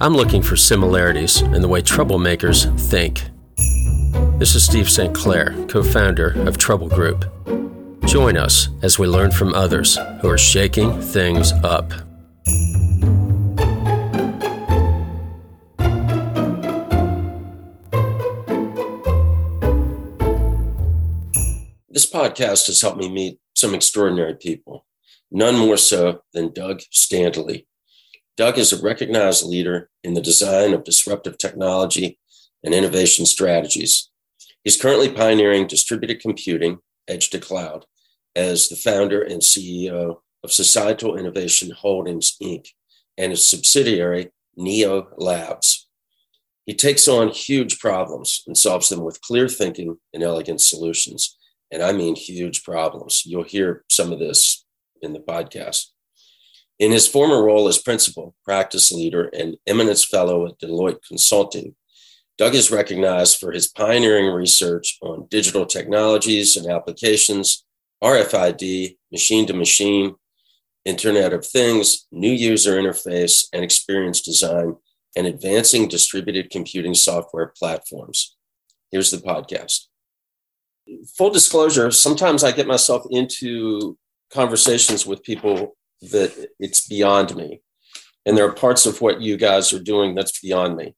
I'm looking for similarities in the way troublemakers think. This is Steve St. Clair, co founder of Trouble Group. Join us as we learn from others who are shaking things up. This podcast has helped me meet some extraordinary people, none more so than Doug Standley. Doug is a recognized leader in the design of disruptive technology and innovation strategies. He's currently pioneering distributed computing, edge to cloud, as the founder and CEO of Societal Innovation Holdings, Inc., and its subsidiary, Neo Labs. He takes on huge problems and solves them with clear thinking and elegant solutions. And I mean huge problems. You'll hear some of this in the podcast. In his former role as principal, practice leader, and eminence fellow at Deloitte Consulting, Doug is recognized for his pioneering research on digital technologies and applications, RFID, machine to machine, Internet of Things, new user interface and experience design, and advancing distributed computing software platforms. Here's the podcast. Full disclosure, sometimes I get myself into conversations with people that it's beyond me. And there are parts of what you guys are doing that's beyond me.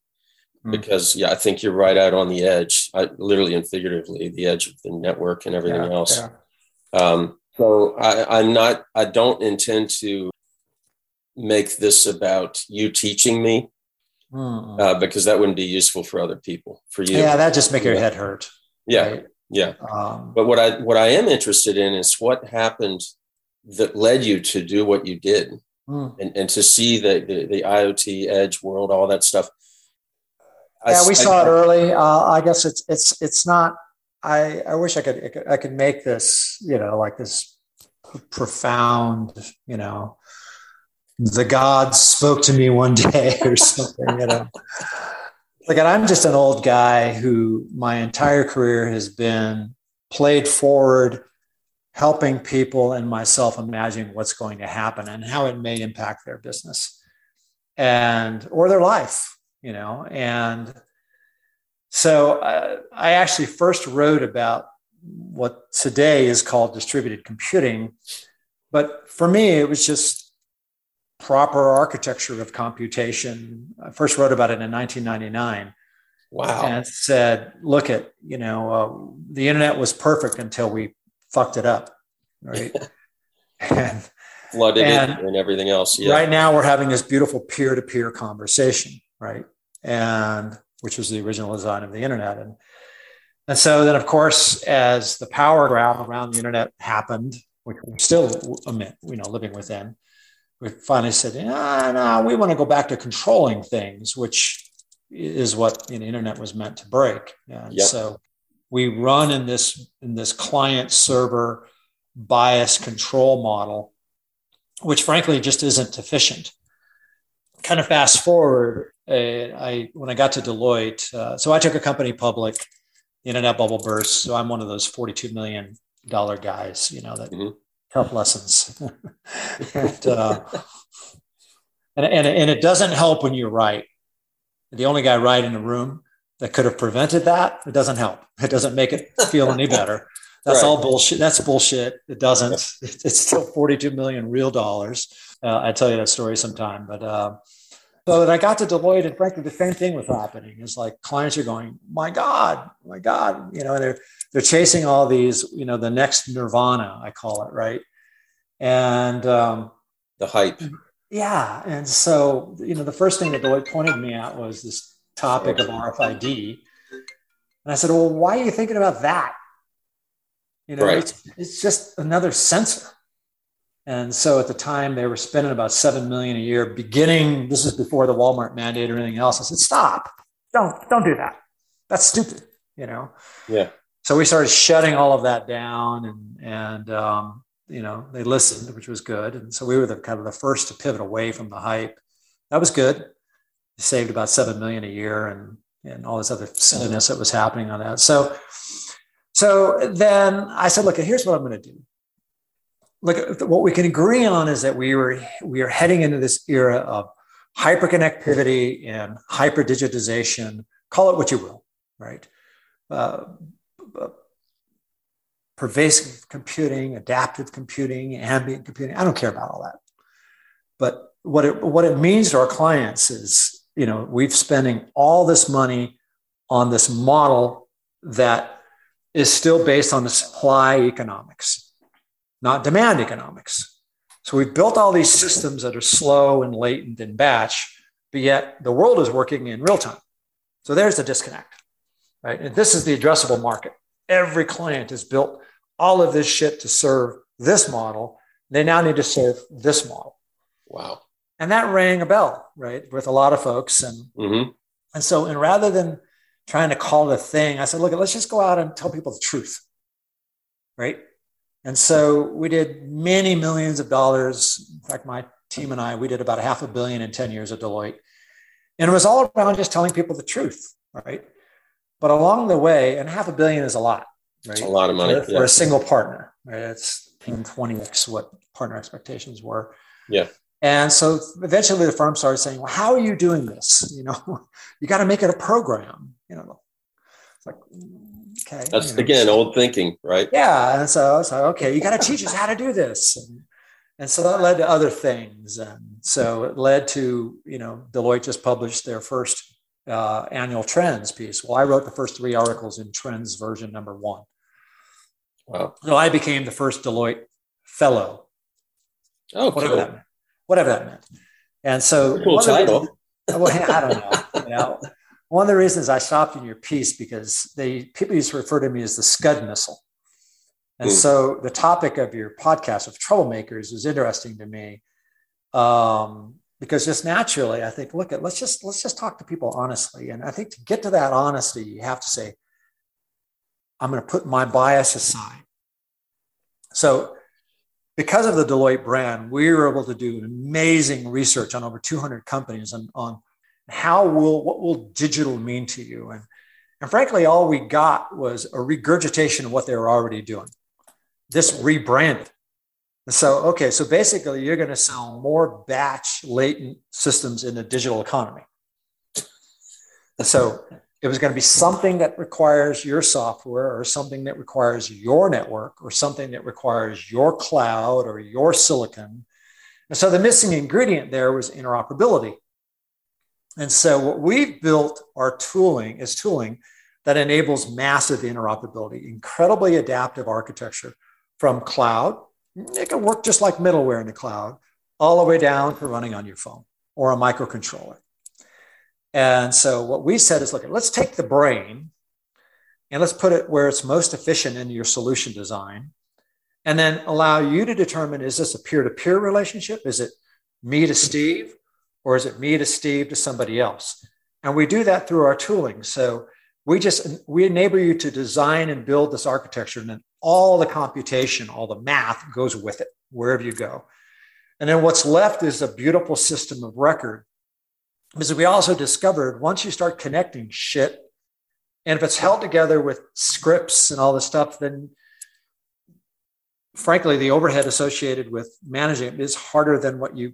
Mm. Because yeah, I think you're right out on the edge, I, literally and figuratively, the edge of the network and everything yeah, else. Yeah. Um, so I, I'm not. I don't intend to make this about you teaching me mm. uh, because that wouldn't be useful for other people. For you, yeah, that just make your head hurt. Yeah, right? yeah. Um, but what I what I am interested in is what happened that led you to do what you did mm. and, and to see the, the, the IoT edge world, all that stuff. Yeah, we saw I, it early. Uh, I guess it's it's it's not. I I wish I could I could make this you know like this profound you know the gods spoke to me one day or something you know like i'm just an old guy who my entire career has been played forward helping people and myself imagine what's going to happen and how it may impact their business and or their life you know? And so uh, i actually first wrote about what today is called distributed computing but for me it was just proper architecture of computation. I first wrote about it in 1999 wow. And said look at you know uh, the internet was perfect until we fucked it up, right? and flooded and, it and everything else. Yeah. Right now, we're having this beautiful peer-to-peer conversation, right? And which was the original design of the internet, and and so then, of course, as the power grab around the internet happened, which we're still you know, living within, we finally said, "No, no, we want to go back to controlling things," which is what the internet was meant to break. And yep. so we run in this in this client server bias control model which frankly just isn't efficient. Kind of fast forward uh, i when i got to deloitte uh, so i took a company public the internet bubble burst so i'm one of those 42 million dollar guys you know that mm-hmm. tough lessons. And, uh, and, and, and it doesn't help when you're right the only guy right in the room that could have prevented that, it doesn't help. It doesn't make it feel any better. That's right. all bullshit. That's bullshit. It doesn't. It's still 42 million real dollars. Uh, I tell you that story sometime. But uh, so that I got to Deloitte, and frankly, the same thing was happening. Is like clients are going, "My God, my God," you know, and they're they're chasing all these, you know, the next nirvana, I call it, right? And um, the hype. Yeah, and so you know, the first thing that Deloitte pointed me at was this topic of RFID. And I said, well, why are you thinking about that? You know, right. it's, it's just another sensor. And so at the time they were spending about 7 million a year beginning, this is before the Walmart mandate or anything else. I said, stop, don't, don't do that. That's stupid, you know? Yeah. So we started shutting all of that down and, and, um, you know, they listened, which was good. And so we were the kind of the first to pivot away from the hype. That was good saved about seven million a year and and all this other silliness that was happening on that. So so then I said, look, here's what I'm going to do. Look, what we can agree on is that we were we are heading into this era of hyperconnectivity and hyperdigitization, call it what you will, right? Uh, uh, pervasive computing, adaptive computing, ambient computing. I don't care about all that. But what it, what it means to our clients is, you know, we've spending all this money on this model that is still based on the supply economics, not demand economics. So we've built all these systems that are slow and latent and batch, but yet the world is working in real time. So there's the disconnect, right? And this is the addressable market. Every client has built all of this shit to serve this model. They now need to serve this model. Wow. And that rang a bell, right, with a lot of folks. And mm-hmm. and so, and rather than trying to call it a thing, I said, look, let's just go out and tell people the truth, right? And so we did many millions of dollars. In fact, my team and I, we did about a half a billion in 10 years at Deloitte. And it was all around just telling people the truth, right? But along the way, and half a billion is a lot, right? It's a lot of money for, yeah. for a single partner, right? It's 20x what partner expectations were. Yeah. And so eventually the firm started saying, well, how are you doing this? You know, you got to make it a program, you know, it's like, okay. That's you know, again, old thinking, right? Yeah. And so I was like, okay, you got to teach us how to do this. And, and so that led to other things. And so it led to, you know, Deloitte just published their first uh, annual trends piece. Well, I wrote the first three articles in trends version number one. Wow. So I became the first Deloitte fellow. Oh, whatever cool. that meant. Whatever that meant. And so, cool title. well, I don't know. You know, one of the reasons I stopped in your piece because they people used to refer to me as the Scud missile. And mm. so the topic of your podcast of troublemakers was interesting to me. Um, because just naturally, I think, look at let's just let's just talk to people honestly. And I think to get to that honesty, you have to say, I'm going to put my bias aside. So because of the Deloitte brand, we were able to do amazing research on over 200 companies on, on how will what will digital mean to you? And and frankly all we got was a regurgitation of what they were already doing this rebranded so okay so basically you're going to sell more batch latent systems in the digital economy. So it was going to be something that requires your software or something that requires your network or something that requires your cloud or your silicon and so the missing ingredient there was interoperability and so what we've built our tooling is tooling that enables massive interoperability, incredibly adaptive architecture from cloud. It can work just like middleware in the cloud, all the way down to running on your phone or a microcontroller. And so what we said is, look, let's take the brain and let's put it where it's most efficient in your solution design and then allow you to determine is this a peer-to-peer relationship? Is it me to Steve? or is it me to Steve to somebody else? And we do that through our tooling. So we just we enable you to design and build this architecture, and then all the computation, all the math goes with it wherever you go. And then what's left is a beautiful system of record. Because we also discovered once you start connecting shit, and if it's held together with scripts and all this stuff, then frankly, the overhead associated with managing it is harder than what you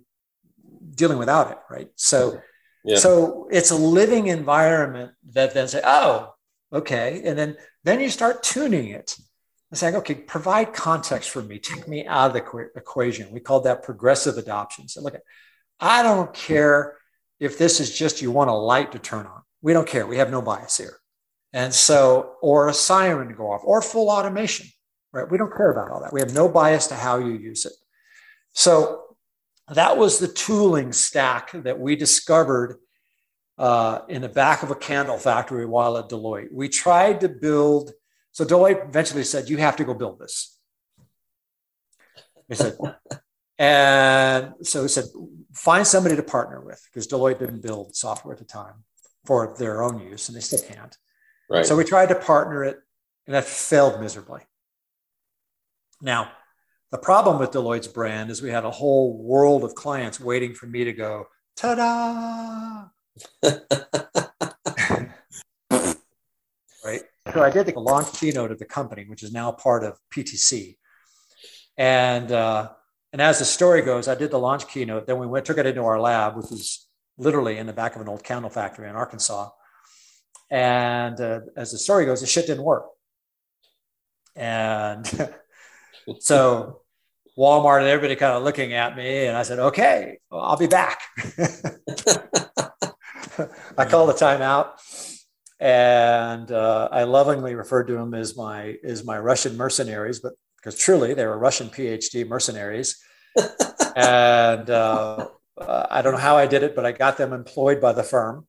dealing without it, right? So, yeah. so it's a living environment that then say, oh, okay, and then then you start tuning it and saying, okay, provide context for me, take me out of the equation. We call that progressive adoption. So look, at, I don't care if this is just you want a light to turn on. We don't care. We have no bias here. And so, or a siren to go off, or full automation, right? We don't care about all that. We have no bias to how you use it. So that was the tooling stack that we discovered uh, in the back of a candle factory while at Deloitte. We tried to build, so Deloitte eventually said, You have to go build this. We said, and so we said, Find somebody to partner with because Deloitte didn't build software at the time for their own use, and they still can't. Right. So we tried to partner it, and that failed miserably. Now, the problem with Deloitte's brand is we had a whole world of clients waiting for me to go, ta da! right? So I did the launch keynote of the company, which is now part of PTC. And, uh, and as the story goes, I did the launch keynote. Then we went, took it into our lab, which was literally in the back of an old candle factory in Arkansas. And uh, as the story goes, the shit didn't work. And so Walmart and everybody kind of looking at me, and I said, "Okay, well, I'll be back." I called a timeout, and uh, I lovingly referred to them as my as my Russian mercenaries, but because truly they were Russian PhD mercenaries. and uh, I don't know how I did it, but I got them employed by the firm.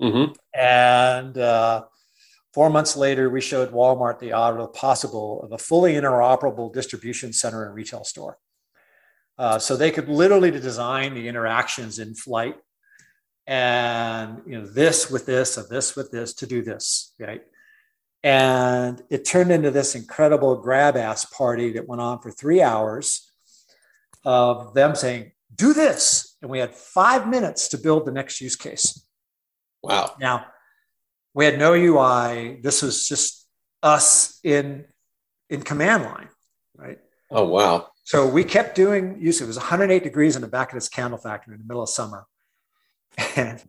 Mm-hmm. And uh, four months later, we showed Walmart the art of possible of a fully interoperable distribution center and retail store. Uh, so they could literally design the interactions in flight and you know this with this and this with this to do this right and it turned into this incredible grab ass party that went on for three hours of them saying do this and we had five minutes to build the next use case Wow. Now, we had no UI. This was just us in in command line, right? Oh wow. So we kept doing use. It was 108 degrees in the back of this candle factory in the middle of summer. And,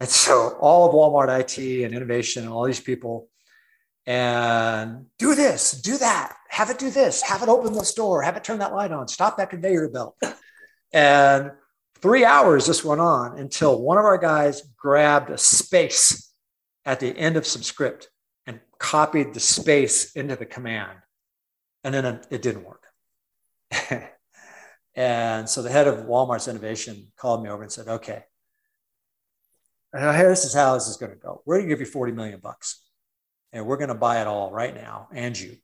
and so all of Walmart IT and innovation and all these people and do this, do that, have it do this, have it open this door, have it turn that light on, stop that conveyor belt. And three hours this went on until one of our guys grabbed a space at the end of some script and copied the space into the command. And then it didn't work. and so the head of Walmart's innovation called me over and said, okay, here, this is how this is going to go. We're going to give you 40 million bucks and we're going to buy it all right now and you.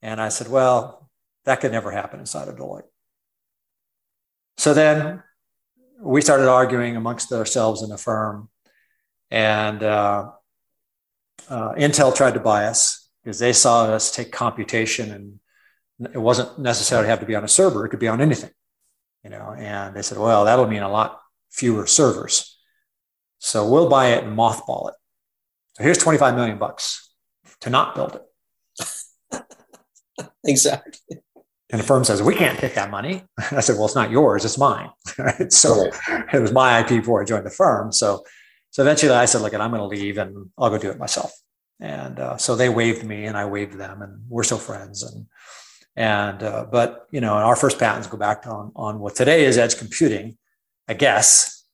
And I said, well, that could never happen inside of Deloitte. So then we started arguing amongst ourselves in the firm, and uh, uh, Intel tried to buy us because they saw us take computation, and it wasn't necessarily have to be on a server; it could be on anything, you know. And they said, "Well, that'll mean a lot fewer servers, so we'll buy it and mothball it." So here's 25 million bucks to not build it. exactly. And the firm says, we can't take that money. I said, well, it's not yours, it's mine. so right. it was my IP before I joined the firm. So, so eventually I said, look, I'm going to leave and I'll go do it myself. And uh, so they waived me and I waived them and we're still friends. And, and, uh, but, you know, our first patents go back on, on what today is edge computing, I guess.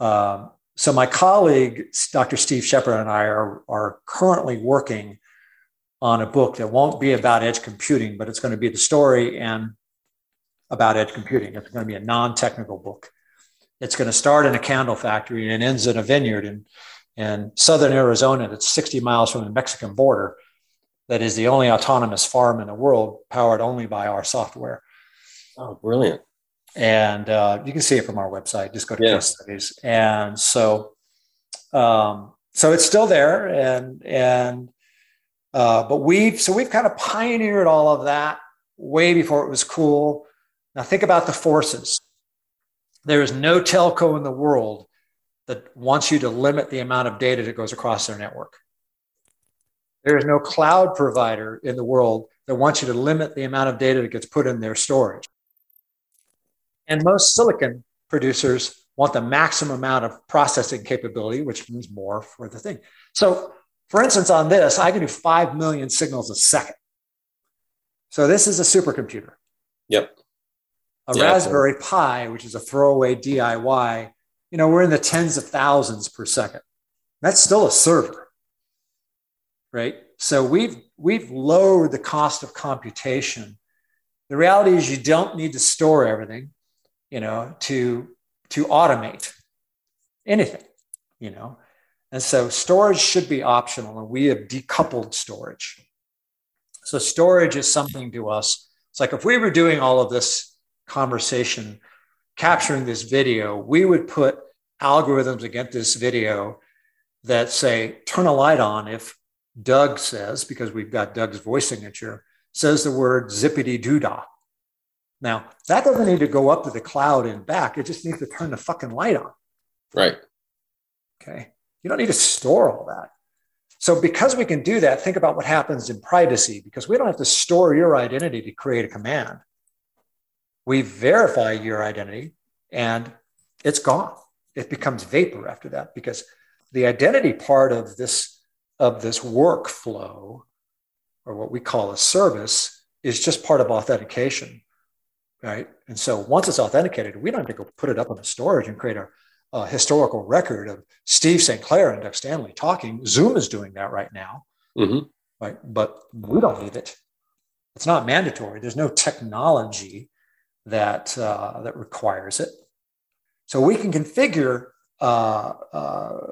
Um, so my colleague, Dr. Steve Shepard, and I are, are currently working on a book that won't be about edge computing, but it's going to be the story and about edge computing. It's going to be a non technical book. It's going to start in a candle factory and ends in a vineyard in, in southern Arizona that's 60 miles from the Mexican border. That is the only autonomous farm in the world powered only by our software. Oh, brilliant. And uh, you can see it from our website. Just go to yeah. case studies. And so, um, so it's still there. And, and, uh, but we've so we've kind of pioneered all of that way before it was cool. Now think about the forces. There is no telco in the world that wants you to limit the amount of data that goes across their network. There is no cloud provider in the world that wants you to limit the amount of data that gets put in their storage. And most silicon producers want the maximum amount of processing capability, which means more for the thing. So for instance, on this, I can do 5 million signals a second. So this is a supercomputer. Yep. A yeah, Raspberry Pi, which is a throwaway DIY, you know, we're in the tens of thousands per second. That's still a server, right? So we've we've lowered the cost of computation. The reality is you don't need to store everything, you know, to to automate anything, you know. And so storage should be optional, and we have decoupled storage. So storage is something to us. It's like if we were doing all of this conversation, capturing this video, we would put algorithms against this video that say, turn a light on if Doug says, because we've got Doug's voice signature, says the word zippity doo dah. Now, that doesn't need to go up to the cloud and back. It just needs to turn the fucking light on. Right. Okay. You don't need to store all that. So, because we can do that, think about what happens in privacy because we don't have to store your identity to create a command. We verify your identity and it's gone. It becomes vapor after that because the identity part of this of this workflow, or what we call a service, is just part of authentication, right? And so once it's authenticated, we don't have to go put it up on the storage and create a, a historical record of Steve St. Clair and Doug Standley talking. Zoom is doing that right now, mm-hmm. right? But we don't need it. It's not mandatory. There's no technology that uh, that requires it. So we can configure uh, uh,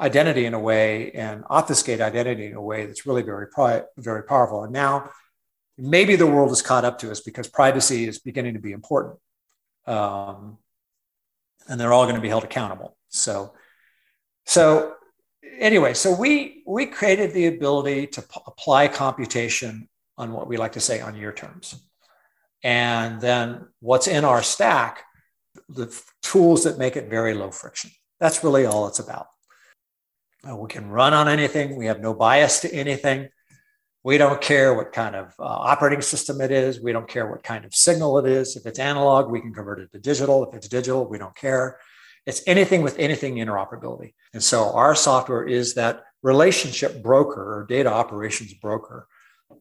identity in a way and obfuscate identity in a way that's really very pri- very powerful. And now maybe the world has caught up to us because privacy is beginning to be important, um, and they're all going to be held accountable. So so anyway, so we we created the ability to p- apply computation on what we like to say on your terms. And then what's in our stack, the tools that make it very low friction. That's really all it's about. Uh, we can run on anything. We have no bias to anything. We don't care what kind of uh, operating system it is. We don't care what kind of signal it is. If it's analog, we can convert it to digital. If it's digital, we don't care. It's anything with anything interoperability. And so our software is that relationship broker or data operations broker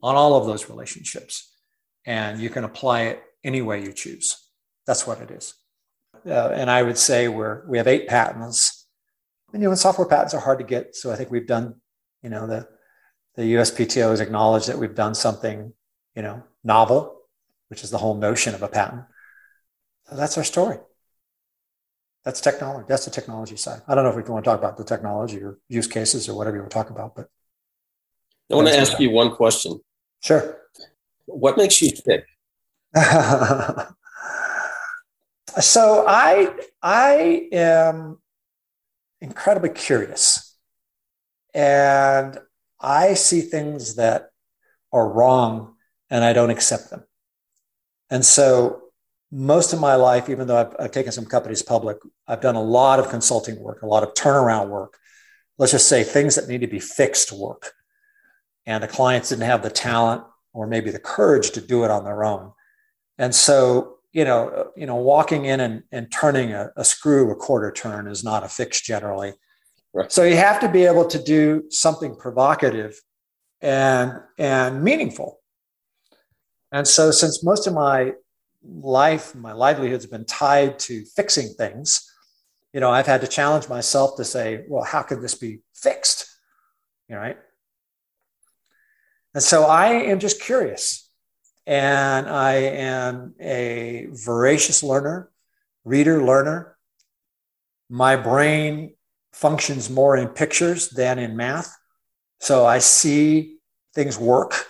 on all of those relationships. And you can apply it any way you choose. That's what it is. Uh, and I would say we're, we have eight patents. And, you know, software patents are hard to get. So I think we've done, you know, the, the USPTO has acknowledged that we've done something, you know, novel, which is the whole notion of a patent. So that's our story. That's technology. That's the technology side. I don't know if we want to talk about the technology or use cases or whatever you want to talk about, but I want to ask you one question. Sure. What makes you tick? so I I am incredibly curious, and I see things that are wrong, and I don't accept them. And so most of my life, even though I've, I've taken some companies public, I've done a lot of consulting work, a lot of turnaround work. Let's just say things that need to be fixed work and the clients didn't have the talent or maybe the courage to do it on their own. And so, you know, you know, walking in and, and turning a, a screw a quarter turn is not a fix generally. Right. So you have to be able to do something provocative and and meaningful. And so since most of my life, my livelihood's been tied to fixing things, you know, I've had to challenge myself to say, well, how could this be fixed? You right? And so I am just curious. And I am a voracious learner, reader, learner. My brain functions more in pictures than in math. So I see things work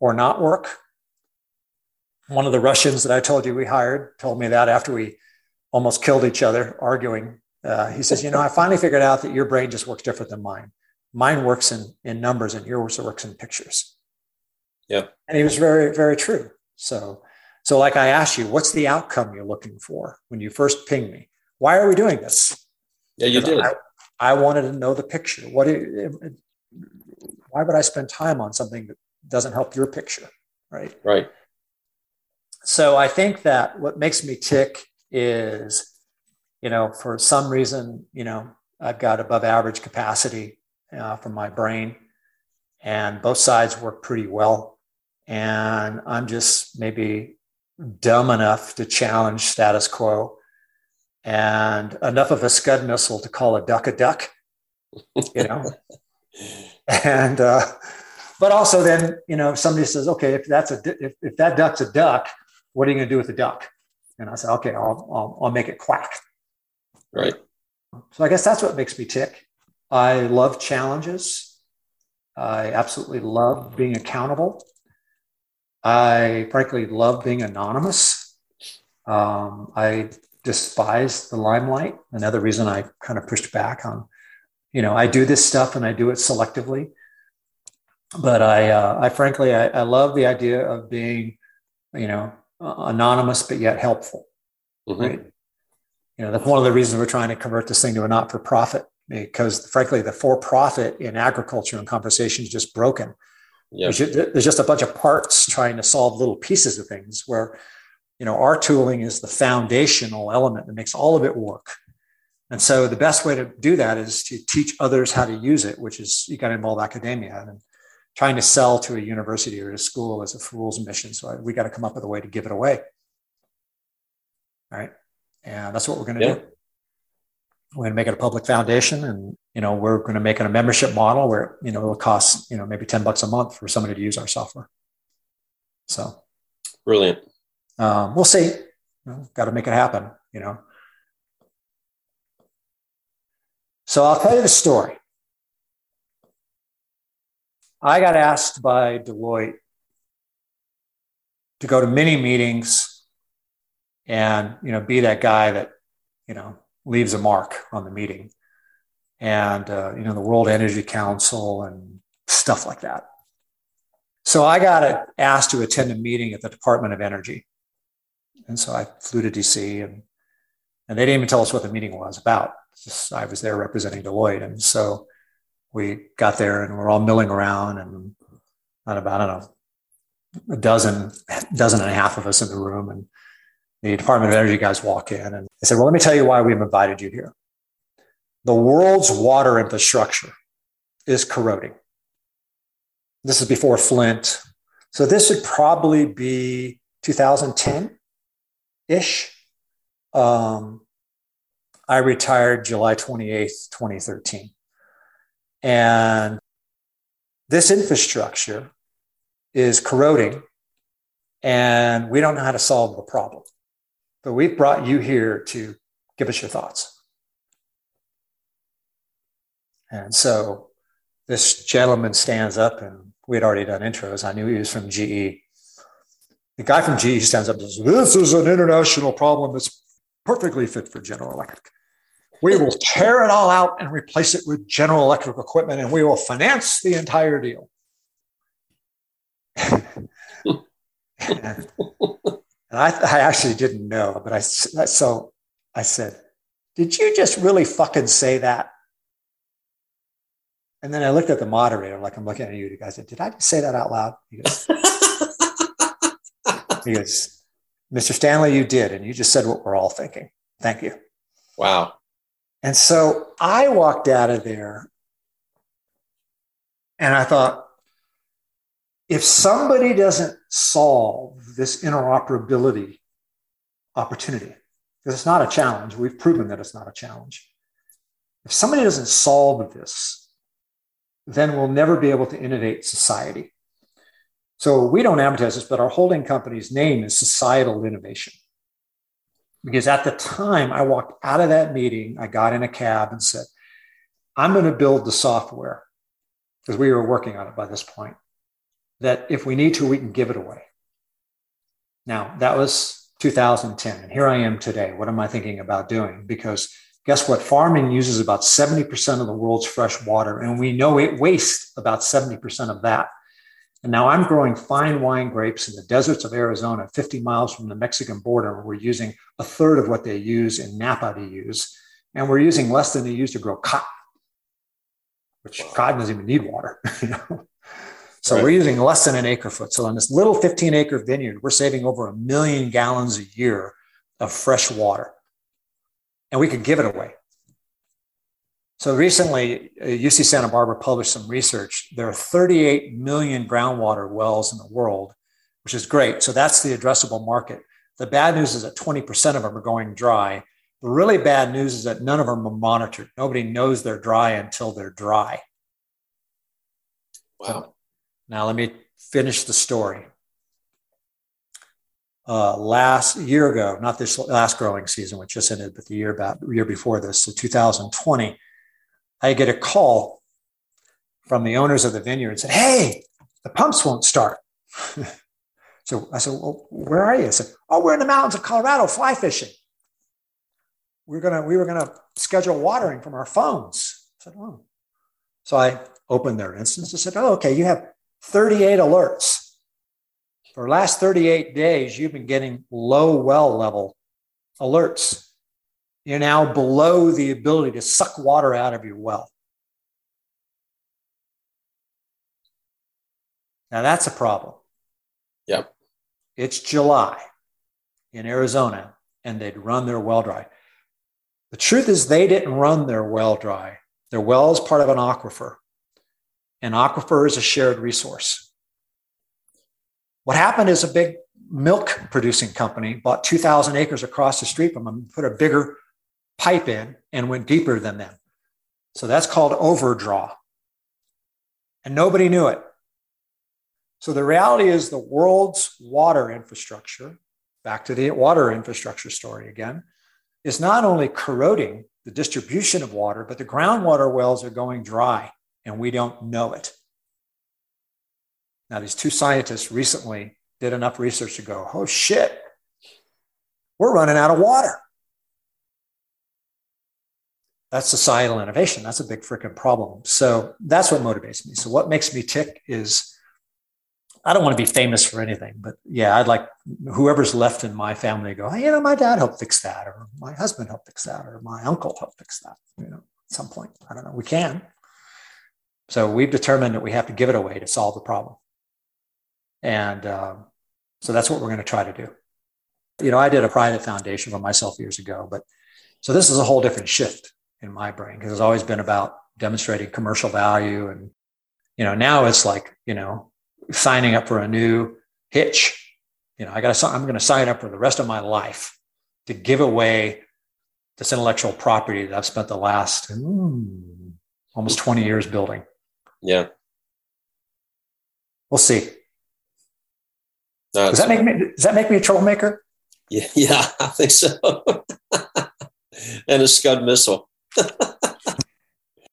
or not work. One of the Russians that I told you we hired told me that after we almost killed each other arguing. Uh, he says, You know, I finally figured out that your brain just works different than mine mine works in, in numbers and yours works in pictures. Yeah. And he was very, very true. So, so like I asked you, what's the outcome you're looking for when you first ping me? Why are we doing this? Yeah, you did. I, I, wanted to know the picture. What? Do, why would I spend time on something that doesn't help your picture? Right. Right. So I think that what makes me tick is, you know, for some reason, you know, I've got above average capacity uh, from my brain, and both sides work pretty well. And I'm just maybe dumb enough to challenge status quo and enough of a scud missile to call a duck a duck, you know. and uh, but also then you know somebody says, okay, if that's a if, if that duck's a duck, what are you going to do with the duck? And I said, okay, I'll, I'll I'll make it quack. Right. So I guess that's what makes me tick. I love challenges. I absolutely love being accountable. I frankly love being anonymous. Um, I despise the limelight. Another reason I kind of pushed back on, you know, I do this stuff and I do it selectively. But I, uh, I frankly, I, I, love the idea of being, you know, anonymous but yet helpful. Mm-hmm. Right. You know, that's one of the reasons we're trying to convert this thing to a not-for-profit because frankly, the for profit in agriculture and conversation is just broken. Yep. There's, just a bunch of parts trying to solve little pieces of things where, you know, our tooling is the foundational element that makes all of it work. And so the best way to do that is to teach others how to use it, which is you got to involve academia and trying to sell to a university or a school is a fool's mission. So we got to come up with a way to give it away. All right. And that's what we're going to yeah. do. We're going to make it a public foundation and, you know, we're going to make it a membership model where, you know, it'll cost, you know, maybe 10 bucks a month for somebody to use our software. So brilliant. Um, we'll see. You know, got to make it happen, you know. So I'll tell you the story. I got asked by Deloitte to go to many meetings and you know be that guy that you know leaves a mark on the meeting and uh, you know the world energy council and stuff like that so i got asked to attend a meeting at the department of energy and so i flew to dc and and they didn't even tell us what the meeting was about just, i was there representing deloitte and so we got there and we're all milling around and about, I don't know, a dozen, dozen and a half of us in the room. And the Department of Energy guys walk in and they said, Well, let me tell you why we've invited you here. The world's water infrastructure is corroding. This is before Flint. So this would probably be 2010 ish. Um, I retired July 28th, 2013. And this infrastructure is corroding, and we don't know how to solve the problem. But we've brought you here to give us your thoughts. And so this gentleman stands up, and we had already done intros. I knew he was from GE. The guy from GE stands up and says, This is an international problem that's perfectly fit for General Electric. We will tear it all out and replace it with General Electric equipment, and we will finance the entire deal. and, I, I, actually didn't know, but I so I said, "Did you just really fucking say that?" And then I looked at the moderator, like I'm looking at you. guys said, "Did I just say that out loud?" He goes, goes, "Mr. Standley, you did, and you just said what we're all thinking. Thank you." Wow. And so I walked out of there and I thought, if somebody doesn't solve this interoperability opportunity, because it's not a challenge, we've proven that it's not a challenge. If somebody doesn't solve this, then we'll never be able to innovate society. So we don't advertise this, but our holding company's name is Societal Innovation. Because at the time I walked out of that meeting, I got in a cab and said, I'm going to build the software because we were working on it by this point that if we need to, we can give it away. Now, that was 2010. And here I am today. What am I thinking about doing? Because guess what? Farming uses about 70% of the world's fresh water, and we know it wastes about 70% of that. And now I'm growing fine wine grapes in the deserts of Arizona, 50 miles from the Mexican border, where we're using a third of what they use in Napa to use. And we're using less than they use to grow cotton, which cotton doesn't even need water. You know? So right. we're using less than an acre foot. So on this little 15 acre vineyard, we're saving over a million gallons a year of fresh water. And we could give it away. So recently, UC uh, Santa Barbara published some research. There are 38 million groundwater wells in the world, which is great. So that's the addressable market. The bad news is that 20% of them are going dry. The really bad news is that none of them are monitored. Nobody knows they're dry until they're dry. Wow. Now, let me finish the story. Uh, last year ago, not this last growing season, which just ended, but the year about year before this, so 2020, I get a call from the owners of the vineyard and said, Hey, the pumps won't start. so I said, Well, where are you? I said, Oh, we're in the mountains of Colorado fly fishing. We're gonna, we were gonna schedule watering from our phones. I said, Oh. So I opened their instance and said, Oh, okay, you have 38 alerts. For the last 38 days, you've been getting low well level alerts you're now below the ability to suck water out of your well. Now that's a problem. Yep. It's July. in Arizona and they'd run their well dry. The truth is, they didn't run their well dry. Their well is part of an aquifer. An aquifer is a shared resource. What happened is a big milk producing company bought 2,000 acres across the street from them, and put a bigger pipe in, and went deeper than them. So that's called overdraw. And nobody knew it. So the reality is the world's water infrastructure, back to the water infrastructure story again, is not only corroding the distribution of water, but the groundwater wells are going dry and we don't know it. Now, these two scientists recently did enough research to go, oh shit, we're running out of water. That's societal innovation. That's a big freaking problem. So that's what motivates me. So, what makes me tick is I don't want to be famous for anything, but yeah, I'd like whoever's left in my family to go, hey, you know, my dad helped fix that, or my husband helped fix that, or my uncle helped fix that, you know, at some point. I don't know. We can. So we've determined that we have to give it away to solve the problem. And um, so that's what we're going to try to do. You know, I did a private foundation for myself years ago, but so this is a whole different shift in my brain because it's always been about demonstrating commercial value. And, you know, now it's like, you know, signing up for a new hitch. You know, I got to, I'm going to sign up for the rest of my life to give away this intellectual property that I've spent the last mm, almost 20 years building. Yeah. We'll see. No, does that make me, does that make me a troublemaker? Yeah, yeah, I think so. and a Scud missile.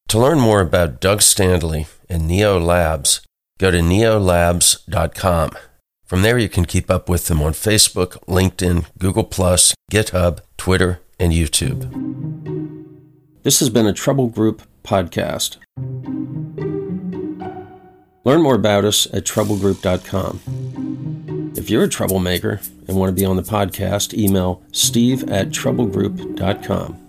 To learn more about Doug Standley and Neo Labs, go to neolabs.com. From there, you can keep up with them on Facebook, LinkedIn, Google, GitHub, Twitter, and YouTube. This has been a Trouble Group podcast. Learn more about us at troublegroup.com. If you're a troublemaker and want to be on the podcast, email steve at troublegroup.com.